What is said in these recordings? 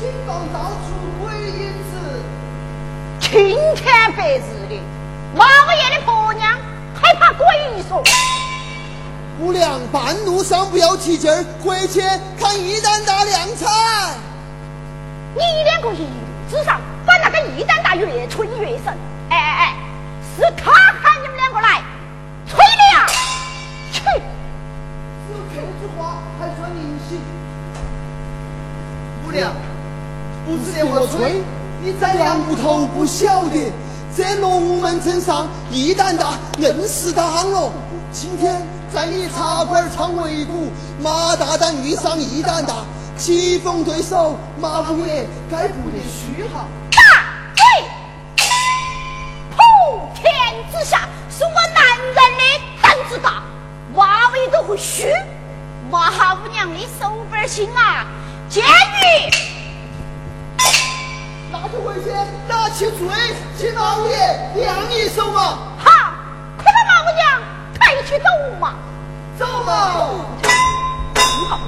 金光到处鬼影子，青天白日的，麻爷的婆娘害怕鬼说，姑娘半路上不要提劲儿，回去看易丹大量产。你两个一子上，把那个易丹大越吹越神，哎哎哎，是他喊你们两个来吹的呀。只有这句话还算灵性。姑娘。不是我吹，你在梁屋头不晓得，这龙门阵上一担大，硬是当了。今天在你茶馆唱围鼓，马大胆遇上一担大，棋逢对手，马五爷该不得虚哈。大对，普天之下是我男人的胆子大，马尾都会虚，马五娘的手板心啊，监狱。那就回去拿起嘴，请老五爷亮一手嘛。好，快把老五娘抬去走嘛。走嘛。好。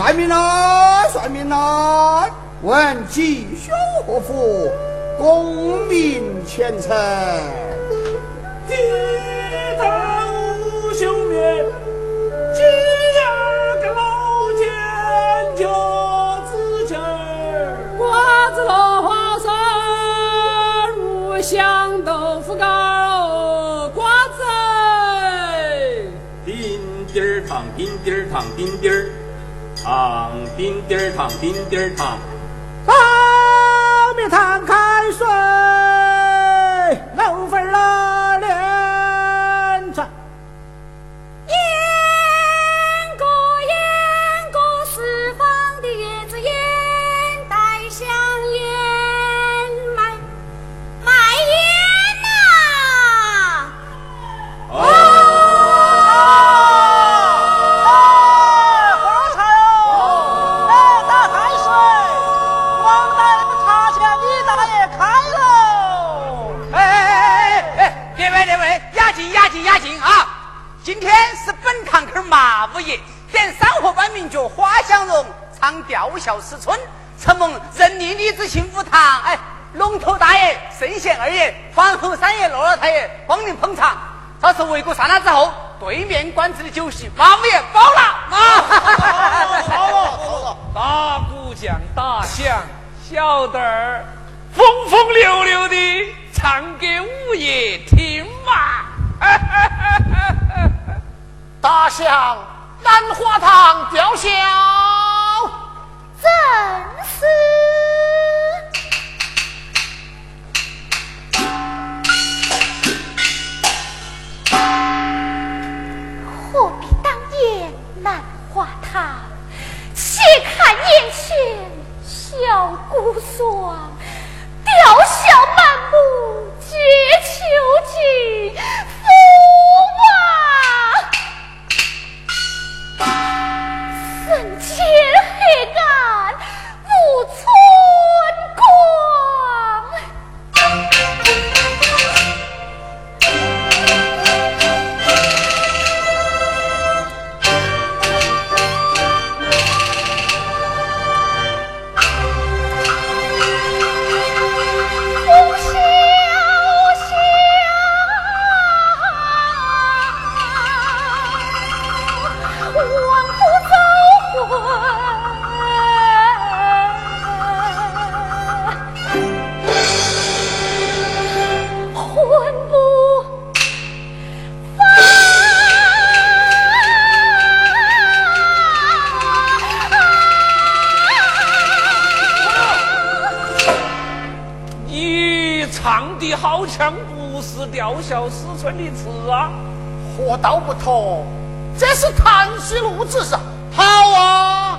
算命啦，算命啦！问吉凶祸福，功名前程。地大无休眠，今儿个老奸就自劲儿。瓜子落花生，五香豆腐糕。瓜子，丁丁儿糖，丁丁儿糖，丁丁儿。糖丁丁儿，糖丁丁儿，糖。上面摊开水，漏粉了大象兰花堂吊孝，正是。何必当夜兰花堂？且看眼前小姑霜，吊孝满目皆秋瑾，谈戏路子上。好啊！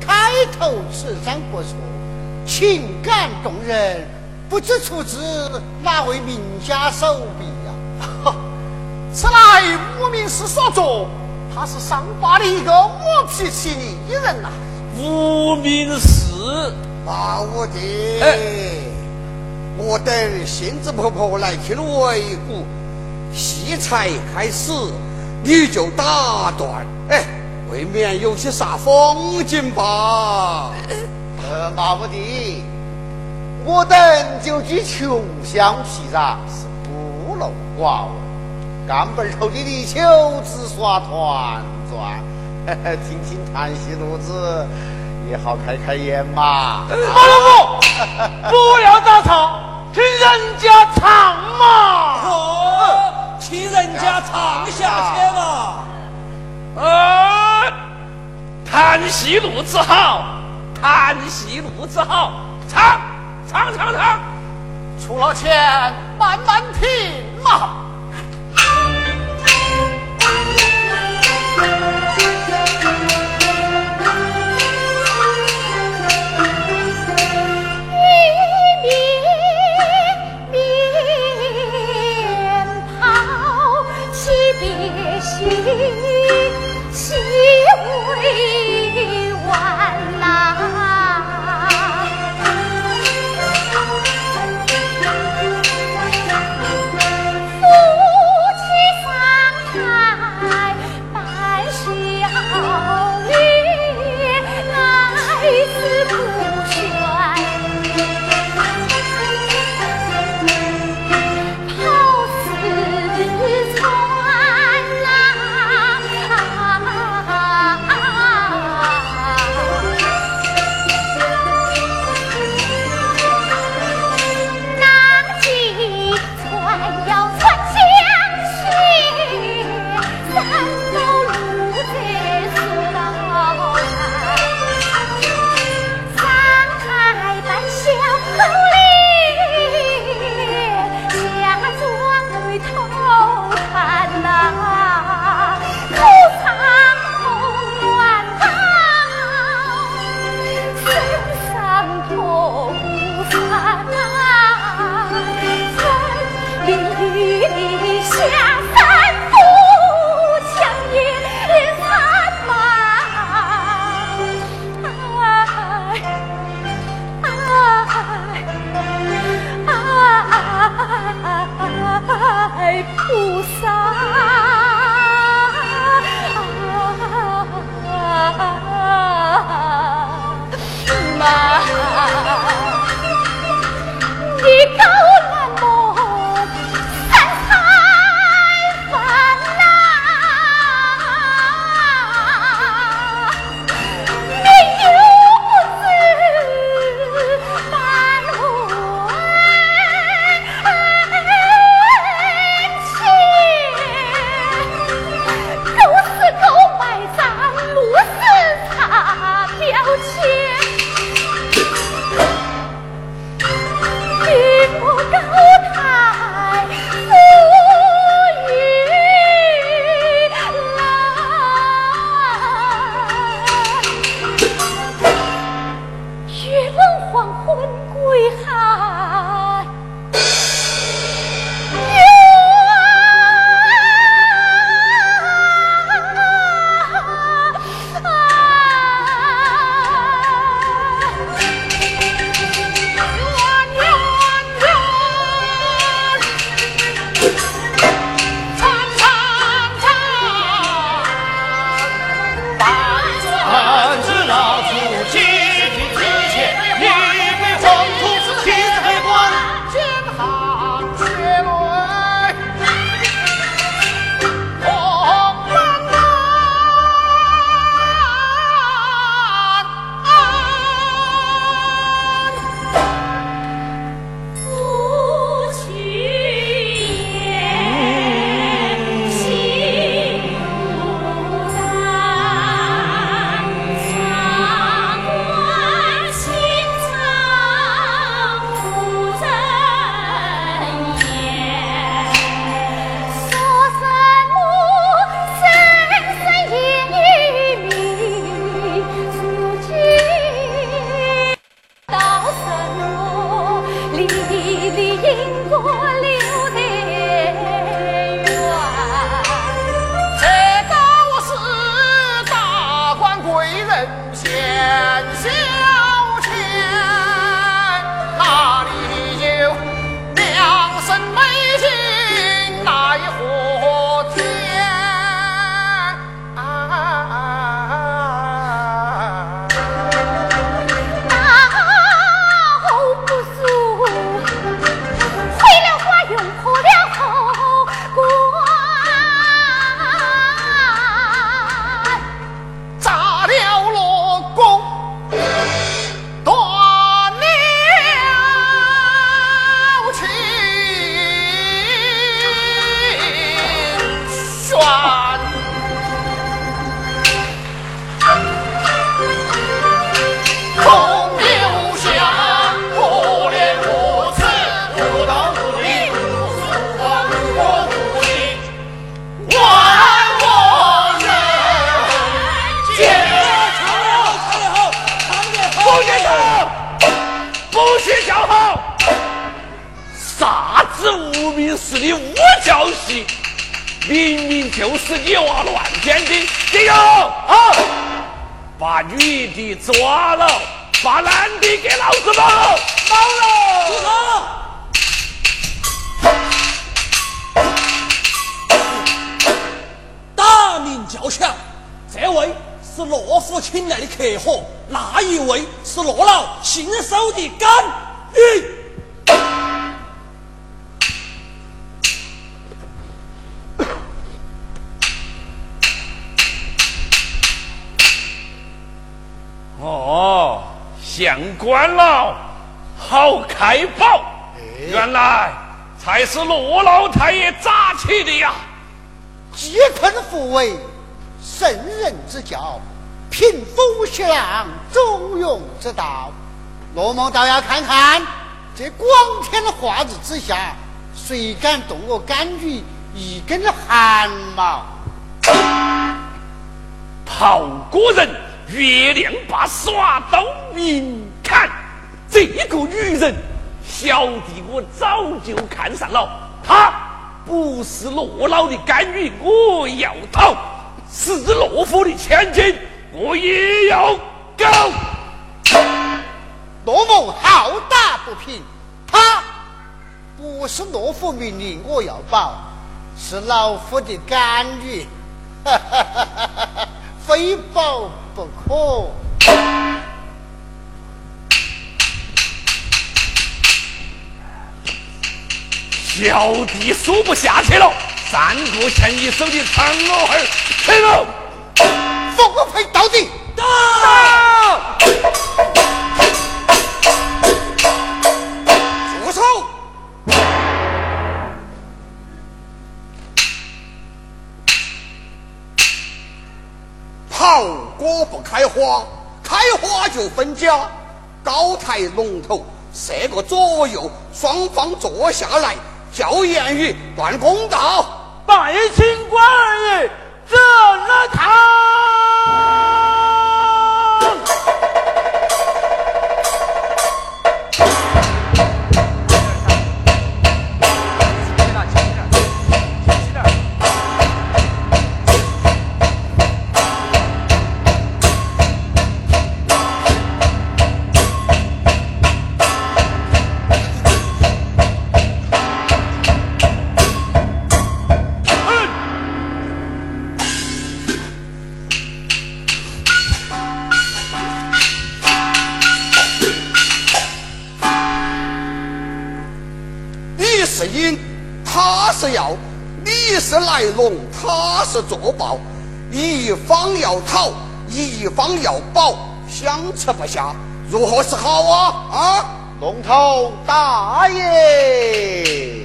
开头此章不错，情感动人，不知出自哪位名家手笔呀？此乃无名氏所作，他是上坝的一个我脾气的人呐。无名氏，马武帝，哎我等仙子婆婆来听为鼓，戏才开始你就打断，哎，未免有些煞风景吧？呃，马武帝，我等就居穷乡僻壤，是孤陋寡闻，干本头的泥鳅子耍团转，嘿嘿，听听谈戏路子，也好开开眼嘛。马老五，不要打岔，听人家唱嘛。哦，听人家唱下去嘛。呃，谈戏路子好，谈戏路子好，唱唱唱唱。出了钱，慢慢听嘛。菩萨。啊妈明明就是你娃乱编的。这个啊，把女的抓了，把男的给老子绑了，绑了。大名叫响，这位是罗府请来的客户，那一位是罗老信手的干预。相官了，好开宝，原来才是罗老太爷扎起的呀！济困扶危，圣人之教，贫富学浪，中庸之道。罗某倒要看看，这光天化日之下，谁敢动我甘菊一根汗毛？炮国人月亮把耍刀明看，这个女人，小弟我早就看上了。她不是罗老的干女，我要讨；是罗府的千金，我也要搞。罗某好大不平，他不是罗府命令我要保，是老夫的干女，哈哈哈哈哈哈，非保不可。小弟数不下去了，三个前一手的长老汉儿，退了。奉陪到底。到！花，开花就分家。高抬龙头，设个左右，双方坐下来，教言语断公道。拜清官儿爷这了他。是作报。一方要讨，一方要保，相持不下，如何是好啊？啊！龙头大爷，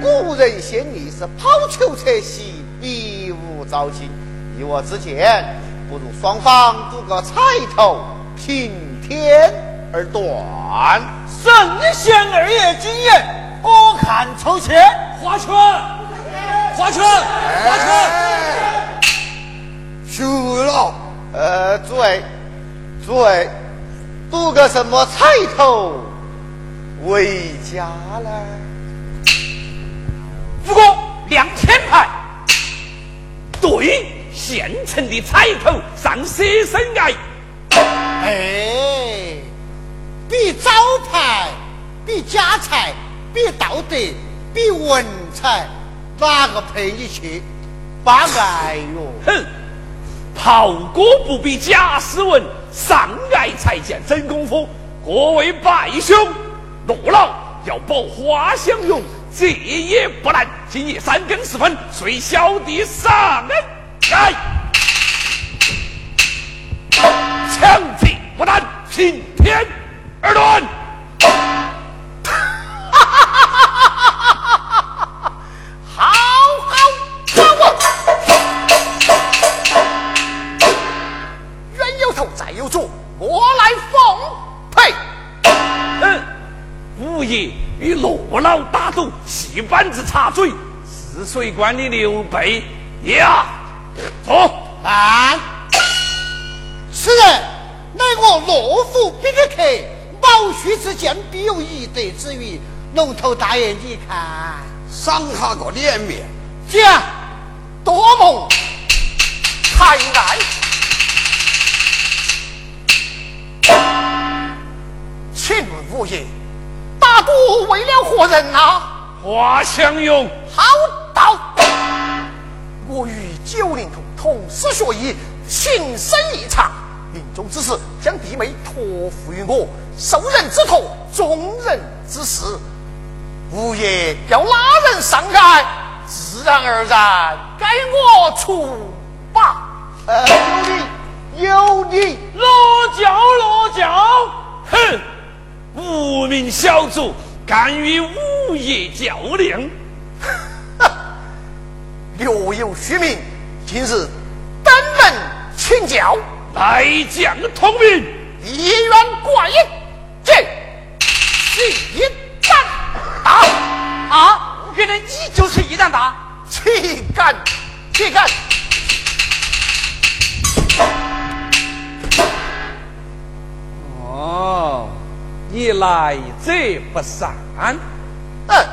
古人先例是抛球侧席，比武招亲。依我之见，不如双方赌个彩头，平天而断。圣贤二爷金言，我看抽签，划拳，划拳，划拳。输了。呃，诸位，诸位，赌个什么彩头为家呢？不过两千牌，对，现成的彩头上舍身爱。哎，比招牌，比家财，比道德，比文采，哪个陪你去？把爱哟！哼，炮哥不比贾斯文，上爱才见真功夫。各位拜兄，罗老要保花香容，这也不难。今夜三更时分，随小弟上来。强戏班子插嘴，泗水关的刘备呀，走。慢！此人乃我洛府宾客毛须之间，必有一得之余。龙头大爷，你看，赏他个脸面，讲多蒙抬爱。请问五爷，大哥为了何人呐？华相勇，好道。我与九龄童同师学艺，情深意长。临终之时，将弟妹托付于我，受人之托，忠人之事。五爷要拉人上岸，自然而然该我出吧。呃，有你，有你，落脚落脚，哼！无名小卒敢与五爷较量，略有虚名，今日登门请教，来将通明，一员怪异，见。一战打啊！原来你就是一战大，岂敢岂敢！哦，你来者不善，嗯，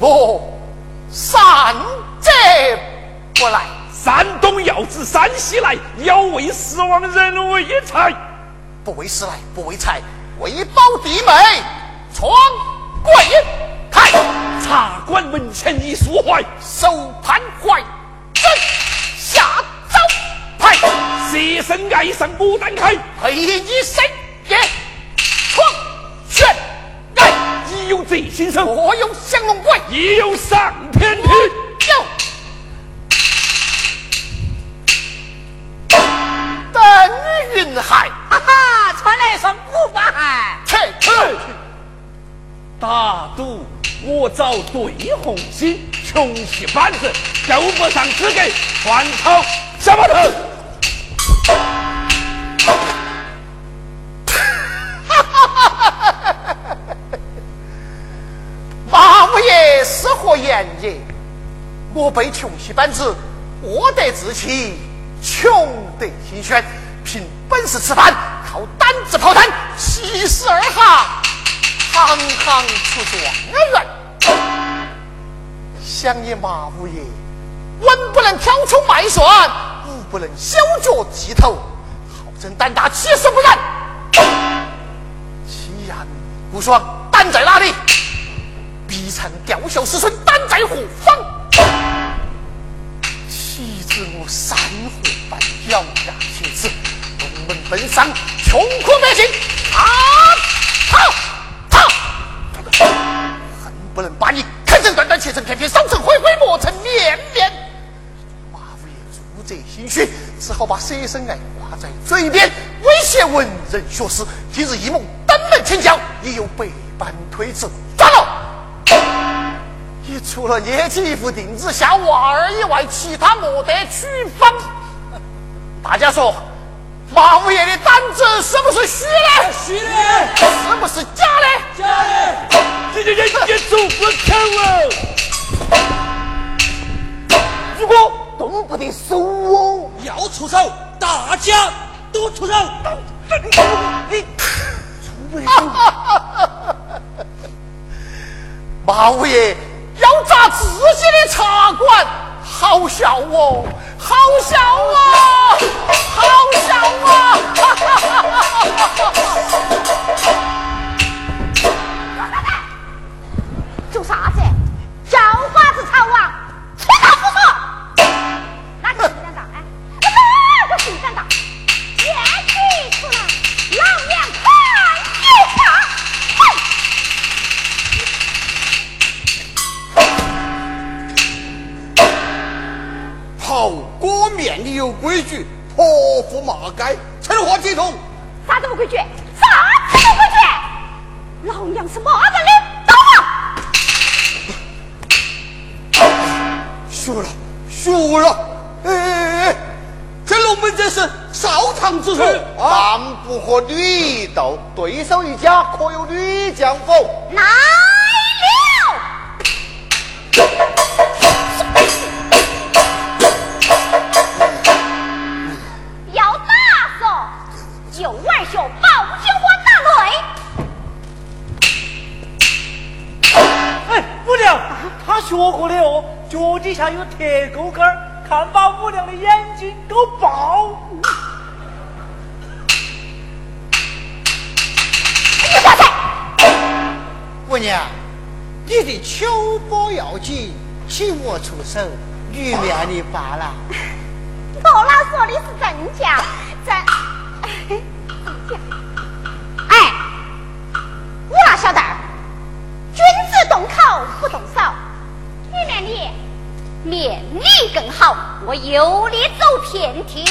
我善者不来。山东要自山西来，要为死亡人为财，不为私来，不为财，为保弟妹，闯贵台，茶馆门前一束怀，手攀怀真下招牌，舍身爱上牡丹开，陪你身贼心生，我有降龙怪，也有上天梯，有。邓云海，哈哈，传来双五八海，去去。大赌我找对红心，穷戏板子够不上资格传草小毛头。言也？我被穷戏板子饿得志气，穷得心轩，凭本事吃饭，靠胆子跑单，七十二行，行行出状元。想你马五爷，文不能挑葱卖蒜，武不能小脚剃头，好生胆大，气死不然。欺压孤爽，胆在哪里？逼残吊孝师孙，胆在何方？岂知我山河般咬牙切齿，龙门奔丧，穷苦百姓啊！逃逃！恨不能把你砍成断断，切成片片，烧成灰灰，磨成面面。马五爷朱贼心虚，只好把舍身爱挂在嘴边，威胁文人学士。今日一梦登门请教，也有百般推辞。除了捏起一副钉子吓娃儿以外，其他莫得区分。大家说，马五爷的胆子是不是虚的？虚的，是不是假的？假的。这这这这走不开哦！如果动不得手哦，要出手，大家都出手。你出不了。马五爷要砸自己的茶馆，好笑哦，好笑哦，有铁钩钩看把五娘的眼睛都爆姑娘你的秋波要紧请我出手里面的罢了我老说的是真假。我有理走遍天。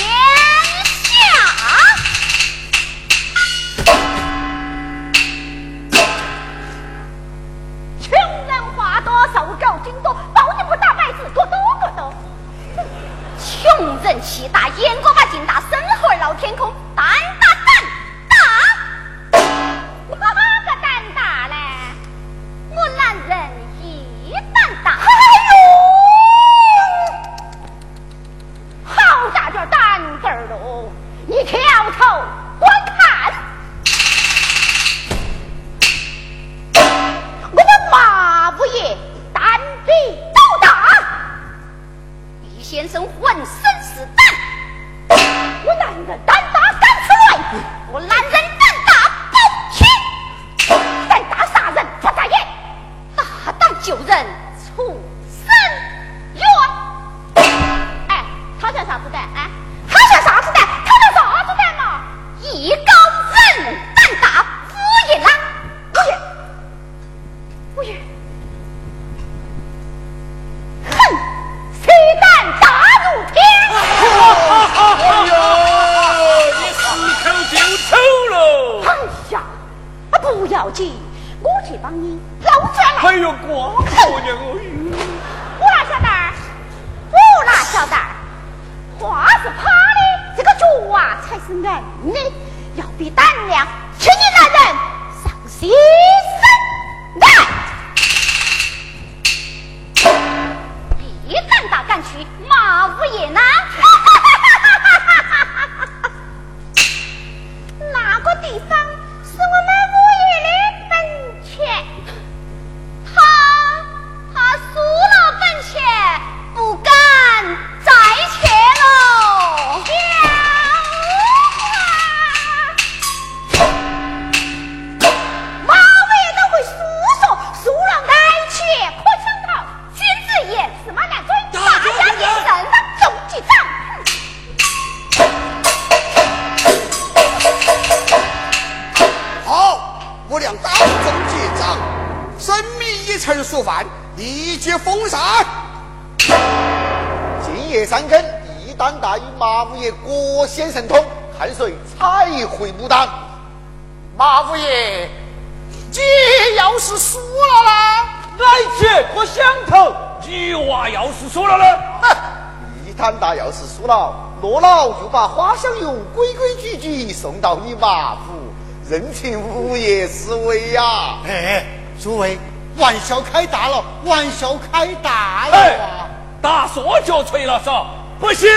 砍大要是输了，落了就把花香油规规矩矩送到你麻府，任凭午夜思维呀。哎，诸位玩笑开大了，玩笑开大了。打错就锤了嗦，不行，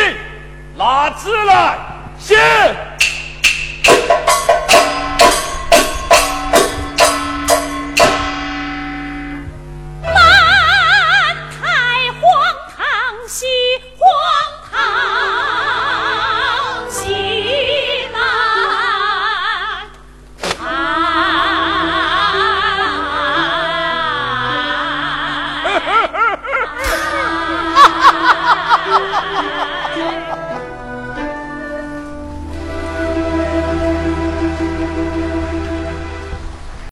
拿纸来写。